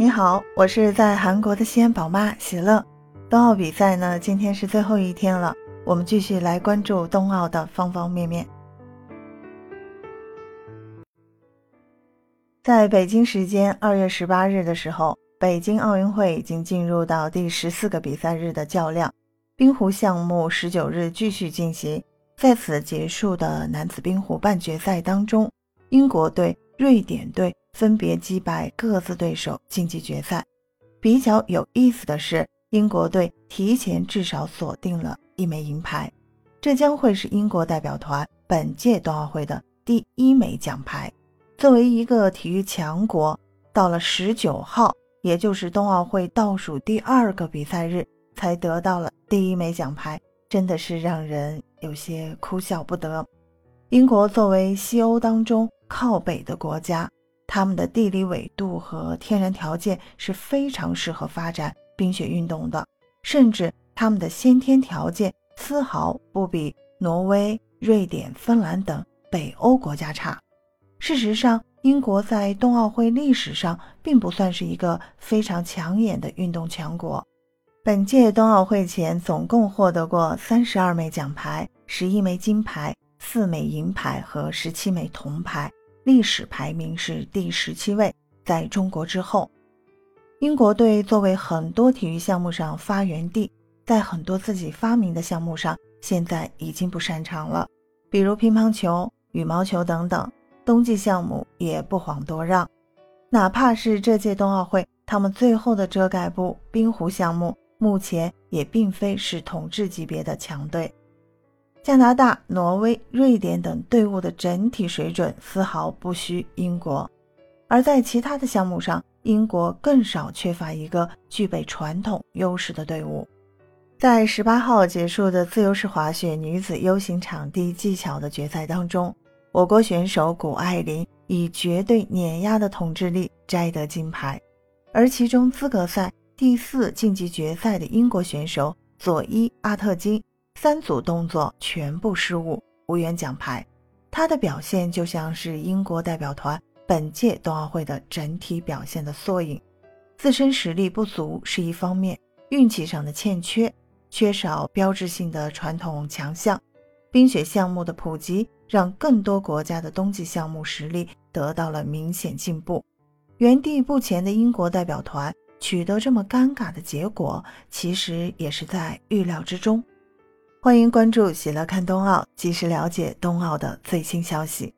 你好，我是在韩国的西安宝妈喜乐。冬奥比赛呢，今天是最后一天了，我们继续来关注冬奥的方方面面。在北京时间二月十八日的时候，北京奥运会已经进入到第十四个比赛日的较量，冰壶项目十九日继续进行。在此结束的男子冰壶半决赛当中，英国队、瑞典队。分别击败各自对手晋级决赛。比较有意思的是，英国队提前至少锁定了一枚银牌，这将会是英国代表团本届冬奥会的第一枚奖牌。作为一个体育强国，到了十九号，也就是冬奥会倒数第二个比赛日，才得到了第一枚奖牌，真的是让人有些哭笑不得。英国作为西欧当中靠北的国家。他们的地理纬度和天然条件是非常适合发展冰雪运动的，甚至他们的先天条件丝毫不比挪威、瑞典、芬兰等北欧国家差。事实上，英国在冬奥会历史上并不算是一个非常抢眼的运动强国。本届冬奥会前，总共获得过三十二枚奖牌，十一枚金牌，四枚银牌和十七枚铜牌。历史排名是第十七位，在中国之后。英国队作为很多体育项目上发源地，在很多自己发明的项目上，现在已经不擅长了，比如乒乓球、羽毛球等等。冬季项目也不遑多让，哪怕是这届冬奥会，他们最后的遮盖布冰壶项目，目前也并非是统治级别的强队。加拿大、挪威、瑞典等队伍的整体水准丝毫不虚英国，而在其他的项目上，英国更少缺乏一个具备传统优势的队伍。在十八号结束的自由式滑雪女子 U 型场地技巧的决赛当中，我国选手谷爱凌以绝对碾压的统治力摘得金牌，而其中资格赛第四晋级决赛的英国选手佐伊阿特金。三组动作全部失误，无缘奖牌。他的表现就像是英国代表团本届冬奥会的整体表现的缩影。自身实力不足是一方面，运气上的欠缺，缺少标志性的传统强项。冰雪项目的普及，让更多国家的冬季项目实力得到了明显进步。原地不前的英国代表团取得这么尴尬的结果，其实也是在预料之中。欢迎关注“喜乐看冬奥”，及时了解冬奥的最新消息。